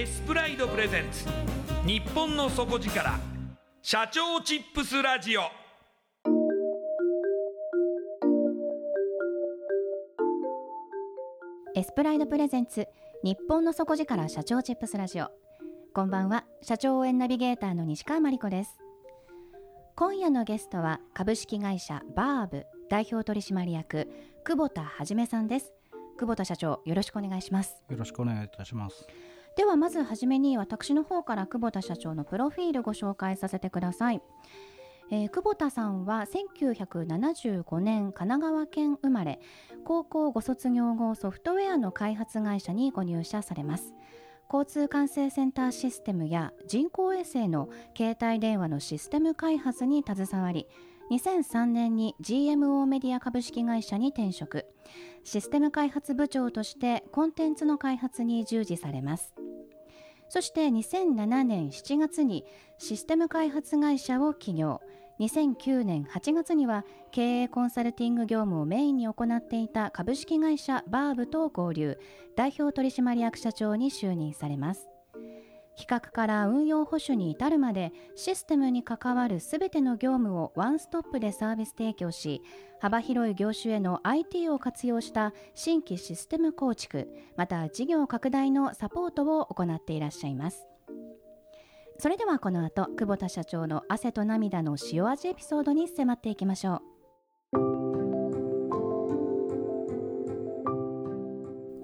エスプライドプレゼンツ。日本の底力。社長チップスラジオ。エスプライドプレゼンツ。日本の底力。社長チップスラジオ。こんばんは。社長応援ナビゲーターの西川真理子です。今夜のゲストは。株式会社。バーブ。代表取締役。久保田はじめさんです。久保田社長よろしくお願いします。よろしくお願いいたしますではまずはじめに私の方から久保田社長のプロフィールご紹介させてください、えー、久保田さんは1975年神奈川県生まれ高校ご卒業後ソフトウェアの開発会社にご入社されます。交通管制センターシステムや人工衛星の携帯電話のシステム開発に携わり2003年に GMO メディア株式会社に転職。システム開発部長としてコンテンツの開発に従事されます。そして2007年7月にシステム開発会社を起業。2009年8月には経営コンサルティング業務をメインに行っていた株式会社バーブと合流。代表取締役社長に就任されます。企画から運用保守に至るまでシステムに関わるすべての業務をワンストップでサービス提供し幅広い業種への IT を活用した新規システム構築また事業拡大のサポートを行っていらっしゃいます。それではこの後久保田社長の汗と涙の塩味エピソードに迫っていきましょう。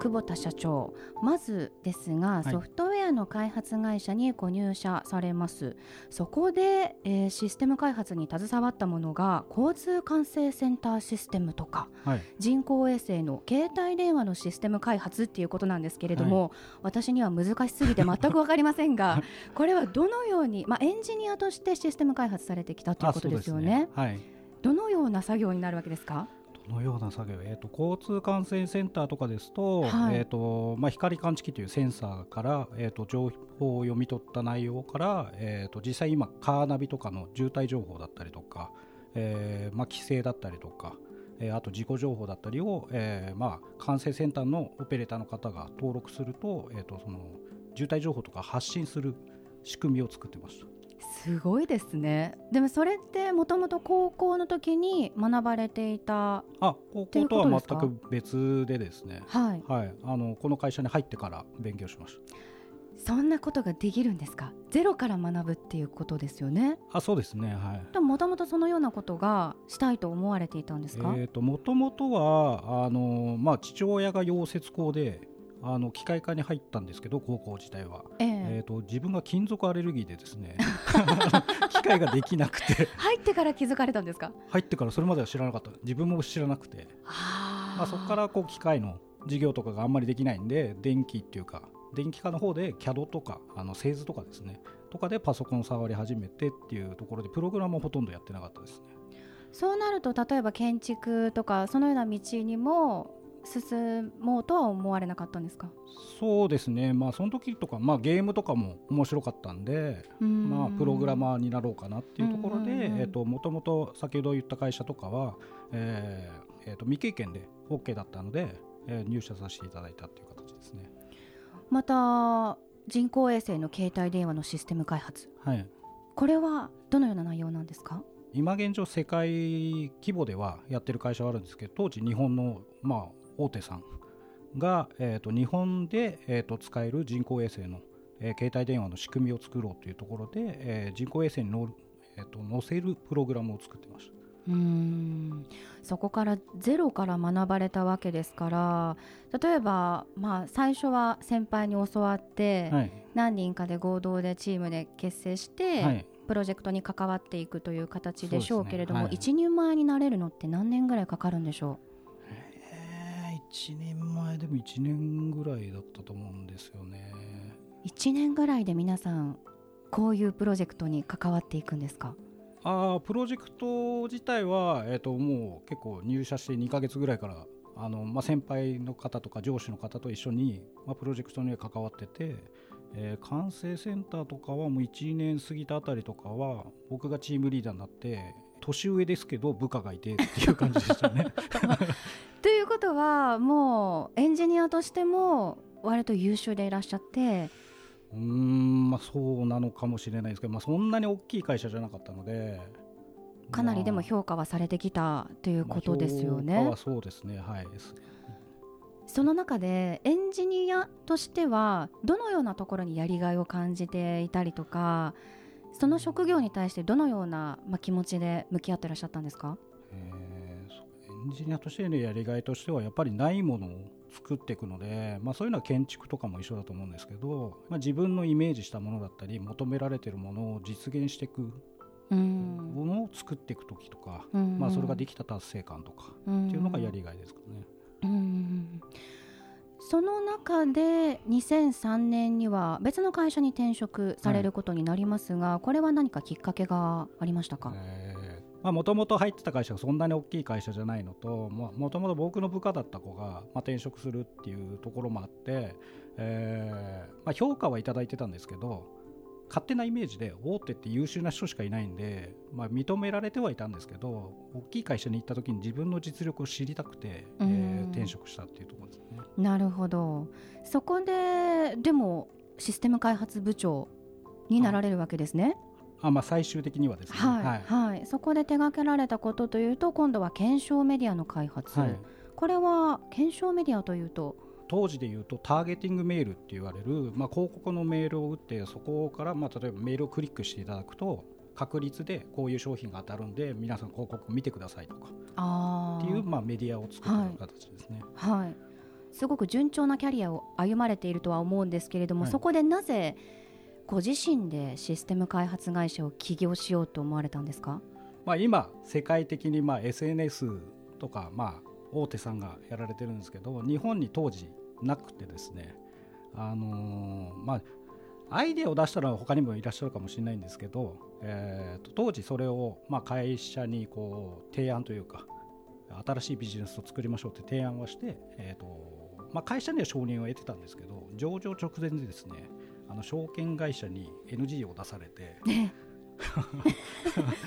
久保田社長。まずですが、はい、ソフトウェアの開発会社にご入社されます。そこで、えー、システム開発に携わったものが交通管制センターシステムとか、はい、人工衛星の携帯電話のシステム開発っていうことなんですけれども、はい、私には難しすぎて全く分かりませんが これはどのように、まあ、エンジニアとしてシステム開発されてきたということですよね。ね。はい、どのような作業になるわけですか？のような作業、えーと、交通管制センターとかですと,、はい、えーとまあ、光感知器というセンサーから、えーと、情報を読み取った内容から、えーと、実際今カーナビとかの渋滞情報だったりとか、えーまあ、規制だったりとか、えー、あと事故情報だったりを、えーまあ、管制センターのオペレーターの方が登録すると,、えー、とその渋滞情報とか発信する仕組みを作ってました。すごいですね。でもそれってもともと高校の時に学ばれていたあ高校とは全く別でですね。はい、はい、あのこの会社に入ってから勉強しました。そんなことができるんですか？ゼロから学ぶっていうことですよね。あそうですね。はい。でももともとそのようなことがしたいと思われていたんですか？えっ、ともともとはあのまあ父親が溶接工であの機械科に入ったんですけど高校自体は、ええ。えー、と自分が金属アレルギーでですね 機械ができなくて。入ってから気づかれたんですか？入ってからそれまでは知らなかった。自分も知らなくて、あまあ、そこからこう機械の授業とかがあんまりできないんで電気っていうか電気科の方で CAD とかあの製図とかですね。とかでパソコン触り始めてっていうところでプログラムはほとんどやってなかったですね。そうなると例えば建築とかそのような道にも進もうとは思われなかったんですか？そうですね、まあ、その時とか、まあ、ゲームとかも面白かったんで、まあ、プログラマーになろうかなっていうところで、えー、ともともと先ほど言った会社とかは、えーえー、と未経験で OK だったので、えー、入社させていただいたっていう形ですね。また人工衛星の携帯電話のシステム開発、はい、これはどのような内容なんですか？今現状世界規模ではやってる会社はあるんですけど当時日本の、まあ、大手さんが、えー、と日本で、えー、と使える人工衛星の、えー、携帯電話の仕組みを作ろうというところで、えー、人工衛星に乗る、えー、と載せるプログラムを作ってました。うん。そこからゼロから学ばれたわけですから例えば、まあ、最初は先輩に教わって、はい。何人かで合同でチームで結成して、はい。プロジェクトに関わっていくという形でしょうけれども、はい。一人前になれるのって何年ぐらいかかるんでしょえー、1年前でも1年ぐらいだったと思うんですよね。う1年ぐらいで皆さんこういうプロジェクトに関わっていくんですか？あープロジェクト自体は、えー、ともう結構入社して2ヶ月ぐらいからあの、まあ、先輩の方とか上司の方と一緒に、まあ、プロジェクトに関わってて、えー完成センターとかはもう1年過ぎたあたりとかは僕がチームリーダーになって年上ですけど部下がいてっていう感じでしたね。ということはもうエンジニアとしても割と優秀でいらっしゃって。うーんまあそうなのかもしれないですけど、まあ、そんなに大きい会社じゃなかったので。かなりでもまあ評価はされてきたということですよまあね。評価はそうですね。はい。その中でエンジニアとしてはどのようなところにやりがいを感じていたりとかその職業に対してどのような、まあ、気持ちで向き合ってらっしゃったんですか？えーンジニアとしてのやりがいとしてはやっぱりないものを作っていくので、まあ、そういうのは建築とかも一緒だと思うんですけど、まあ、自分のイメージしたものだったり求められているものを実現していくうんものを作っていく時とか、うん。まあ、それができた達成感とかっていうのがやりがいですかね。うん。その中で2003年には別の会社に転職されることになりますが、これは何かきっかけがありましたか、もともと入ってた会社がそんなに大きい会社じゃないのともともと僕の部下だった子が、まあ、転職するっていうところもあって、えーまあ、評価はいただいてたんですけど勝手なイメージで大手って優秀な人しかいないんで、まあ、認められてはいたんですけど大きい会社に行った時に自分の実力を知りたくて、えーうん転職したっていうところですね。なるほどそこででもシステム開発部長になられるわけですね。あまあ、最終的にはですね。はい、はい。そこで手掛けられたことというと今度は検証メディアの開発、はい。これは検証メディアというと？当時で言うとターゲティングメールって言われる、まあ、広告のメールを打ってそこから、まあ、例えばメールをクリックしていただくと確率でこういう商品が当たるんで皆さん広告見てくださいとか。っていう、まあ、メディアを作っている形ですね。はい、すごく順調なキャリアを歩まれているとは思うんですけれども、はい。そこでなぜご自身でシステム開発会社を起業しようと思われたんですか？まあ、今世界的にまあ SNS とか、まあ、大手さんがやられてるんですけど日本に当時なくてですねあのまあアイデアを出したら他にもいらっしゃるかもしれないんですけど、えーと当時それをまあ会社にこう提案というか新しいビジネスを作りましょうって提案はして、えーとまあ、会社には承認を得てたんですけど上場直前でですねあの証券会社に NG を出されて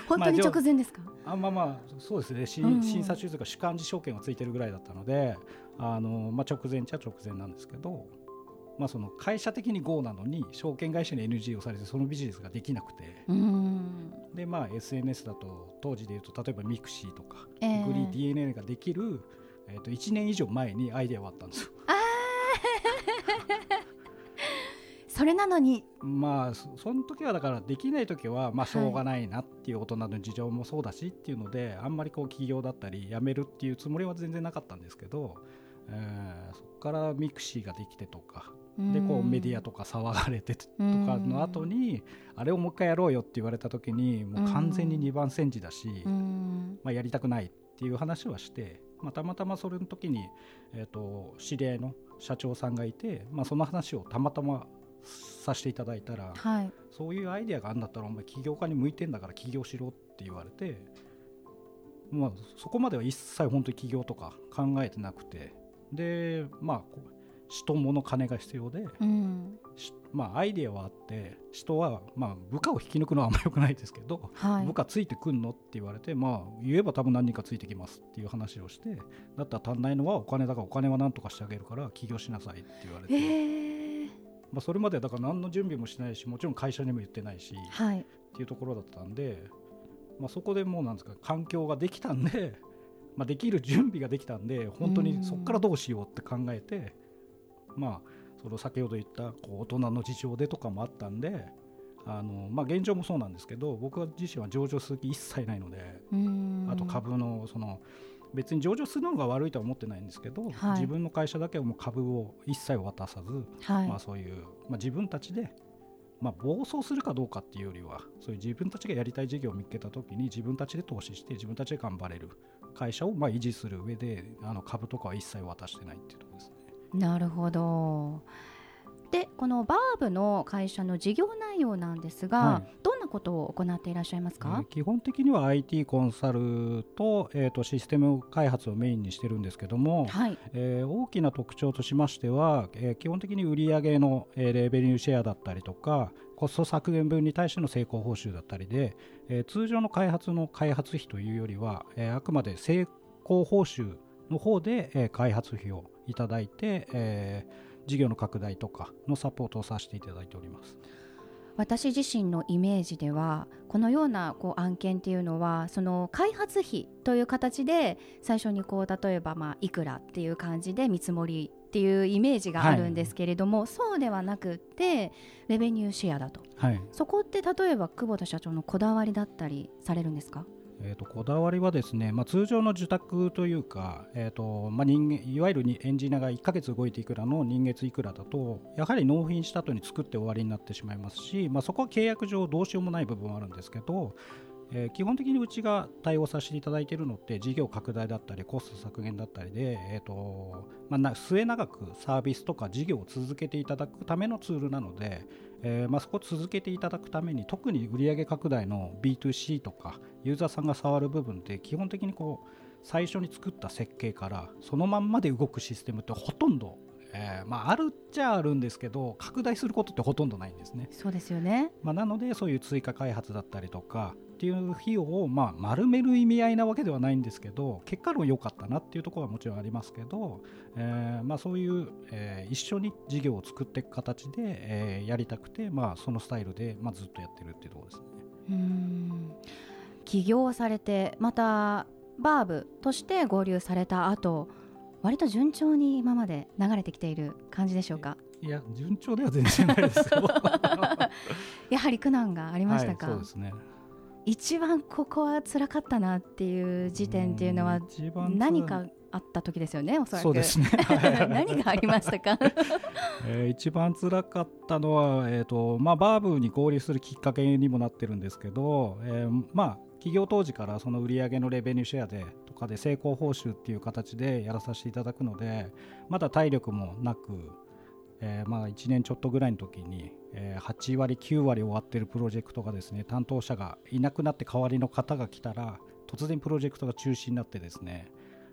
本当に直前ですか、あまあまあそうですね、しうんうん。審査手続が主幹事証券がついてるぐらいだったのであの、まあ、直前っちゃ直前なんですけど、まあ、その会社的に GO なのに証券会社に NG をされてそのビジネスができなくてうーん。で、まあ、SNS だと当時でいうと例えば mixi とか、ええ。 GREE DeNA ができる、えー、と1年以上前にアイデアはあったんですよ。それなのに。まあそその時はだからできない時はまあしょうがないなっていう大人の事情もそうだしっていうので、あんまりこう起業だったり辞めるっていうつもりは全然なかったんですけど、えー、そこから mixi ができてとかでこうメディアとか騒がれてとかの後にあれをもう一回やろうよって言われた時にもう完全に2番煎じだしまあやりたくないっていう話はしてまあたまたまそれの時にえと知り合いの社長さんがいてまあその話をたまたまさせていただいたらそういうアイデアがあるんだったらお前起業家に向いてんだから起業しろって言われてまあそこまでは一切本当に起業とか考えてなくて。でまあ人物金が必要で、うん、まあアイデアはあって人はまあ部下を引き抜くのはあんまよくないですけど、はい、部下ついてくんのって言われてまあ言えば多分何人かついてきますっていう話をしてだったら足んないのはお金だからお金は何とかしてあげるから起業しなさいって言われて、えー、まあ、それまでだから何の準備もしないしもちろん会社にも言ってないし、はい、っていうところだったんで、まあ、そこでもうなんですか環境ができたんで まあ、できる準備ができたんで本当にそこからどうしようって考えてまあ、その先ほど言ったこう大人の事情でとかもあったんであの、まあ、現状もそうなんですけど僕自身は上場する気一切ないのであと株のその別に上場するのが悪いとは思ってないんですけど、はい、自分の会社だけはもう株を一切渡さず、はい、まあ、そういう、まあ、自分たちで、まあ、暴走するかどうかっていうよりはそういう自分たちがやりたい事業を見つけた時に自分たちで投資して自分たちで頑張れる会社をまあ維持する上であの株とかは一切渡してないっていうところですね。なるほどでこのバーブの会社の事業内容なんですが、はい、どんなことを行っていらっしゃいますか、えー、基本的には IT コンサルと,、えーと、システム開発をメインにしてるんですけども、はい、えー、大きな特徴としましては、えー、基本的に売上の、えー、レベニューシェアだったりとかコスト削減分に対しての成功報酬だったりで、えー、通常の開発の開発費というよりは、えー、あくまで成功報酬の方で、えー、開発費をいただいて、えー、事業の拡大とかのサポートをさせていただいております。私自身のイメージではこのようなこう案件っていうのはその開発費という形で最初にこう例えばまあいくらっていう感じで見積もりっていうイメージがあるんですけれども、はい、そうではなくてレベニューシェアだと、はい、そこって例えば久保田社長のこだわりだったりされるんですか？えーと、こだわりはですね、まあ、通常の受託というか、えーとまあ、人間いわゆるにエンジニアが1ヶ月動いていくらの人月いくらだとやはり納品した後に作って終わりになってしまいますし、まあ、そこは契約上どうしようもない部分はあるんですけど、えー、基本的にうちが対応させていただいているのって事業拡大だったりコスト削減だったりで、えーとまあ、末永くサービスとか事業を続けていただくためのツールなので、えーまあ、そこを続けていただくために特に売上拡大の B2C とかユーザーさんが触る部分って基本的にこう最初に作った設計からそのまんまで動くシステムってほとんどえーまあ、あるっちゃあるんですけど拡大することってほとんどないんですね。そうですよね、まあ、なのでそういう追加開発だったりとかっていう費用をまあ丸める意味合いなわけではないんですけど結果論良かったなっていうところはもちろんありますけど、えーまあ、そういう、えー、一緒に事業を作っていく形で、えー、やりたくて、まあ、そのスタイルで、まあ、ずっとやってるっていうところですね。うん。起業されてまたバーブとして合流された後割と順調に今まで流れてきている感じでしょうか？いや順調では全然ないですよ。やはり苦難がありましたか、はい、そうですね一番ここは辛かったなっていう時点っていうのは何かあった時ですよねおそらく。そうですね。何がありましたか、えー、一番辛かったのは、えーとまあ、バーブに合流するきっかけにもなってるんですけど、えー、まあ企業当時からその売上のレベニューシェアでとかで成功報酬っていう形でやらさせていただくのでまだ体力もなく、えー、まあ1年ちょっとぐらいの時に、えー、8割9割終わってるプロジェクトがですね担当者がいなくなって代わりの方が来たら突然プロジェクトが中止になってですね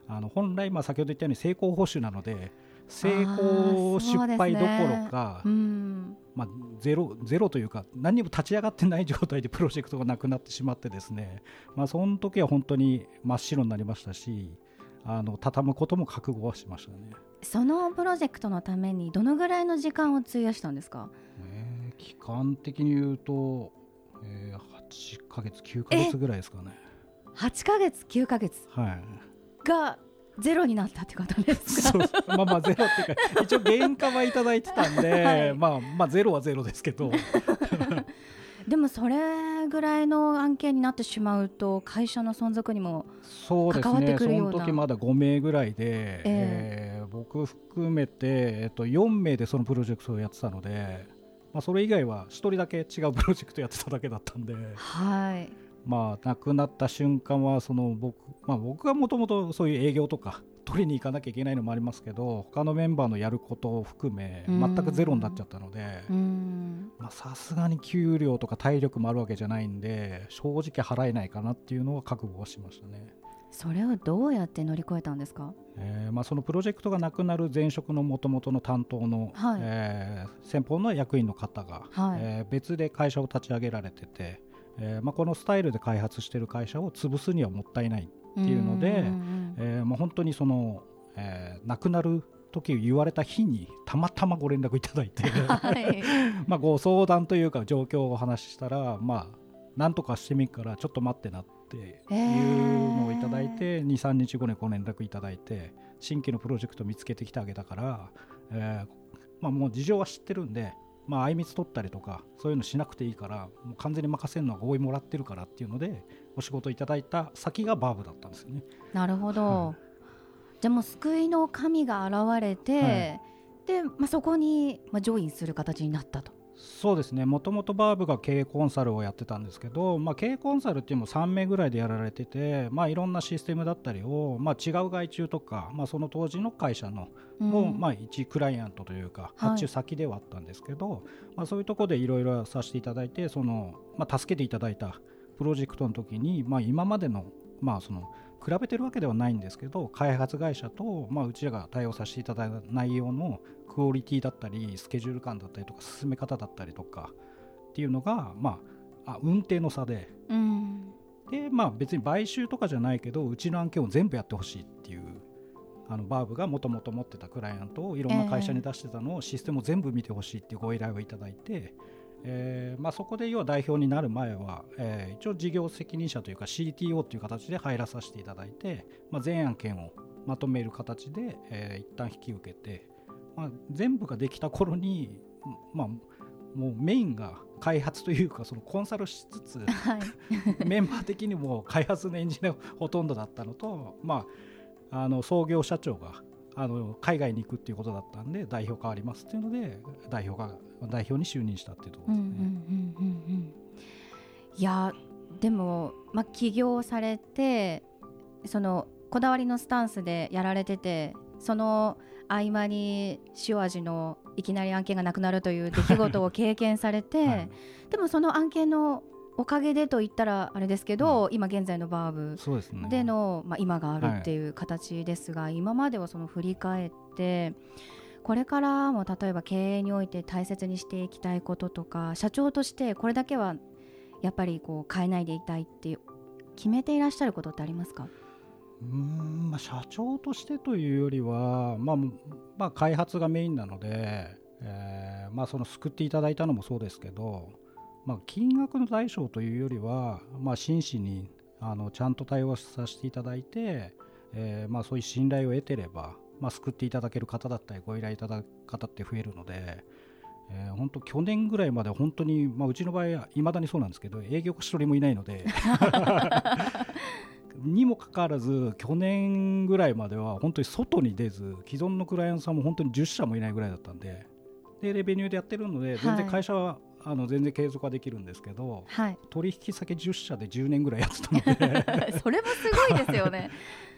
あの本来まあ先ほど言ったように成功報酬なので成功失敗どころか、ね。うん、まあ、ゼロゼロというか何にも立ち上がってない状態で プロジェクトがなくなってしまってですね、まあ、その時は本当に真っ白になりましたしあの畳むことも覚悟はしましたねそのプロジェクトのためにどのぐらいの時間を費やしたんですか、えー、期間的に言うと、えー、8か月9か月ぐらいですかね。8か月9か月、はい、がゼロになったってことですか？まあまあゼロっていうか一応原価はいただいてたんで、はい、まあまあゼロはゼロですけどでもそれぐらいの案件になってしまうと会社の存続にも関わってくるような。そうですね。その時まだ5名ぐらいで、えー、えー、僕含めて、えっと、4名でそのプロジェクトをやってたので、まあ、それ以外は1人だけ違うプロジェクトやってただけだったんで、はいまあ、亡くなった瞬間はその僕,、まあ、僕はもともとそういう営業とか取りに行かなきゃいけないのもありますけど他のメンバーのやることを含め全くゼロになっちゃったのでさすがに給料とか体力もあるわけじゃないんで正直払えないかなっていうのは覚悟はしましたね。それをどうやって乗り越えたんですか、えーまあ、そのプロジェクトがなくなる前職のもともとの担当の、はい、えー、先方の役員の方が、はい、えー、別で会社を立ち上げられてて、えーまあ、このスタイルで開発している会社を潰すにはもったいないっていうので、えーまあ、本当にその、えー、亡くなる時言われた日にたまたまご連絡いただいて。はい、まあご相談というか状況をお話ししたらまあなんとかしてみるからちょっと待ってなっていうのをいただいて23日後にご連絡いただいて新規のプロジェクト見つけてきてあげたから、えーまあ、もう事情は知ってるんでまあ、あいみつ取ったりとかそういうのしなくていいからもう完全に任せるのは合意もらってるからっていうのでお仕事いただいた先がバーブだったんですよね。なるほど、はい、じゃあもう救いの神が現れて、はい、で、まあ、そこに、まあ、ジョインする形になったと。そうですね。もともとバーブが経営コンサルをやってたんですけど、まあ、経営コンサルっていうのも3名ぐらいでやられてて、まあ、いろんなシステムだったりを、まあ、違う外注とか、まあ、その当時の会社のも、うん、まあ、一クライアントというか発注先ではあったんですけど、はい、まあ、そういうところでいろいろさせていただいてその、まあ、助けていただいたプロジェクトの時に、まあ、今までの,、まあその比べてるわけではないんですけど開発会社と、まあ、うちらが対応させていただいた内容のクオリティだったりスケジュール感だったりとか進め方だったりとかっていうのが、まあ、あ運転の差で、うん、でまあ、別に買収とかじゃないけどうちの案件を全部やってほしいっていうあのバーブがもともと持ってたクライアントをいろんな会社に出してたのをシステムを全部見てほしいっていうご依頼をいただいて、えーまあ、そこで要は代表になる前は、えー、一応事業責任者というか CTO という形で入らさせていただいて、まあ、全案件をまとめる形で、えー、一旦引き受けて、まあ、全部ができた頃に、まあ、もうメインが開発というかそのコンサルしつつ、はい、メンバー的にも開発のエンジニアがほとんどだったのと、まあ、あの創業社長があの海外に行くっていうことだったんで代表変わりますっていうので代表が代表に就任したっていうところですね。いやでも、まあ、起業されてそのこだわりのスタンスでやられててその合間に塩味のいきなり案件がなくなるという出来事を経験されて、はい、でもその案件のおかげでと言ったらあれですけど、うん、今現在のバーブでの、ね、まあ、今があるっていう形ですが、はい、今まではその振り返ってこれからも例えば経営において大切にしていきたいこととか社長としてこれだけはやっぱりこう変えないでいたいって決めていらっしゃることってありますか？まあ、社長としてというよりは、まあまあ、開発がメインなので、えーまあ、その救っていただいたのもそうですけど、まあ、金額の大小というよりは、まあ、真摯にあのちゃんと対応させていただいて、えーまあ、そういう信頼を得てれば、まあ、救っていただける方だったりご依頼いただく方って増えるので、えー、本当去年ぐらいまで本当に、まあ、うちの場合はいまだにそうなんですけど営業一人もいないので。にもかかわらず去年ぐらいまでは本当に外に出ず既存のクライアントさんも本当に10社もいないぐらいだったんででレベニューでやってるので全然会社はあの全然継続はできるんですけど、はい、取引先10社で10年ぐらいやってたので。それもすごいですよね。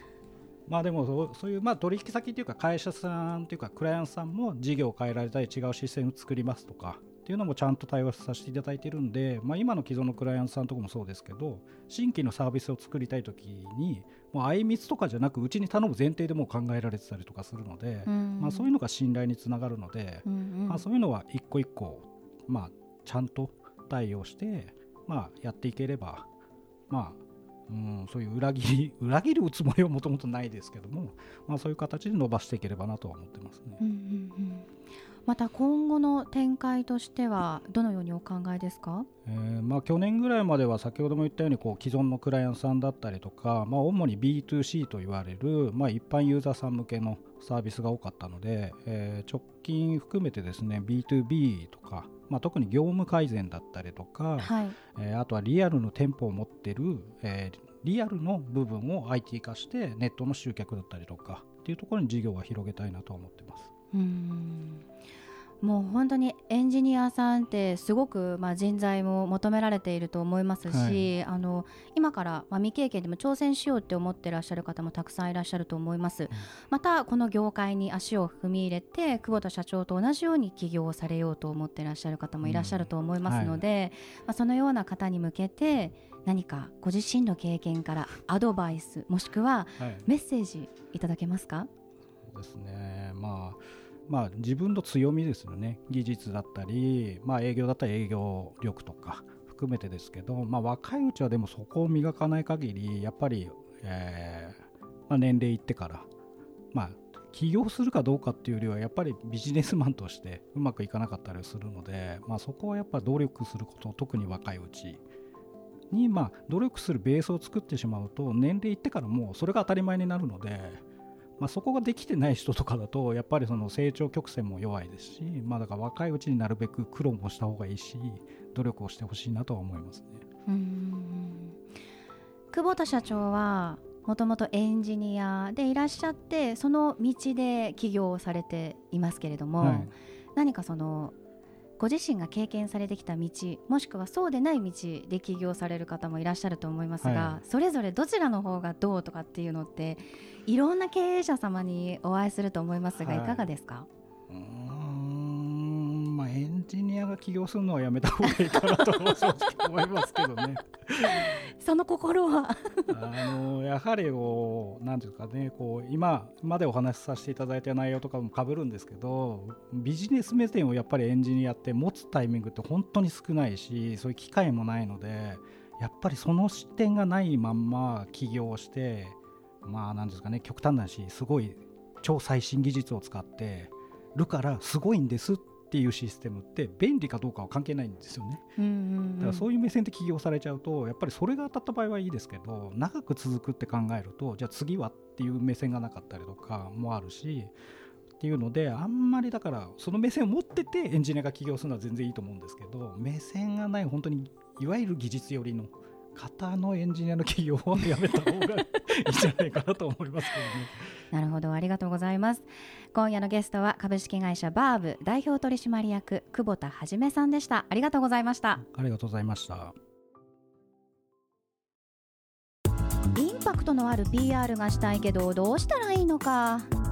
まあでもそういうまあ取引先というか会社さんというかクライアントさんも事業を変えられたり違うシステム作りますとかっていうのもちゃんと対応させていただいているんで、まあ、今の既存のクライアントさんとかもそうですけど新規のサービスを作りたいときにもうあいみつとかじゃなくうちに頼む前提でも考えられてたりとかするので、まあ、そういうのが信頼につながるので、まあ、そういうのは一個一個、まあ、ちゃんと対応して、まあ、やっていければ、まあうん、そういう裏切り 裏切るつもりはもともとないですけども、まあ、そういう形で伸ばしていければなとは思ってますね。うんうんうんまた今後の展開としてはどのようにお考えですか、えーまあ、去年ぐらいまでは先ほども言ったようにこう既存のクライアントさんだったりとか、まあ、主に B2C と言われる、まあ、一般ユーザーさん向けのサービスが多かったので、えー、直近含めてですね B2B とか、まあ、特に業務改善だったりとか、はい、えー、あとはリアルの店舗を持ってる、えー、リアルの部分を IT 化してネットの集客だったりとかっていうところに事業は広げたいなと思ってます。うんもう本当にエンジニアさんってすごくまあ人材も求められていると思いますし、はい、あの今からまあ未経験でも挑戦しようって思ってらっしゃる方もたくさんいらっしゃると思います、うん、またこの業界に足を踏み入れて久保田社長と同じように起業をされようと思ってらっしゃる方もいらっしゃると思いますので、うんはい、まあ、そのような方に向けて何かご自身の経験からアドバイスもしくはメッセージいただけますか、はい、そうですね。まあまあ、自分の強みですよね。技術だったり、まあ、営業だったら営業力とか含めてですけど、まあ、若いうちはでもそこを磨かない限りやっぱり、えーまあ、年齢いってから、まあ、起業するかどうかっていうよりはやっぱりビジネスマンとしてうまくいかなかったりするので、まあ、そこはやっぱ努力すること特に若いうちに、まあ、努力するベースを作ってしまうと年齢いってからもうそれが当たり前になるのでまあ、そこができてない人とかだとやっぱりその成長曲線も弱いですし、まあ、だから若いうちになるべく苦労もした方がいいし努力をしてほしいなとは思いますね。うん久保田社長はもともとエンジニアでいらっしゃってその道で起業をされていますけれども、はい、何かそのご自身が経験されてきた道もしくはそうでない道で起業される方もいらっしゃると思いますが、はい、それぞれどちらの方がどうとかっていうのっていろんな経営者様にお会いすると思いますが、はい、いかがですか？うん。まあエンジニアが起業するのはやめた方がいいかなと正直思いますけどね。その心はあのやはりこうなんていうかねこう今までお話しさせていただいた内容とかもかぶるんですけどビジネス目線をやっぱりエンジニアって持つタイミングって本当に少ないしそういう機会もないのでやっぱりその視点がないまんま起業してまあなんですかね極端なしすごい超最新技術を使ってるからすごいんですっっていうシステムって便利かどうかは関係ないんですよね、うんうんうん、だからそういう目線で起業されちゃうとやっぱりそれが当たった場合はいいですけど長く続くって考えるとじゃあ次はっていう目線がなかったりとかもあるしっていうのであんまりだからその目線を持っててエンジニアが起業するのは全然いいと思うんですけど目線がない本当にいわゆる技術寄りの方のエンジニアの企業はやめた方がいいんじゃないかなと思いますけどね。なるほどありがとうございます。今夜のゲストは株式会社バーブ代表取締役久保田はじめさんでした。ありがとうございました。ありがとうございました。インパクトのある PR がしたいけどどうしたらいいのか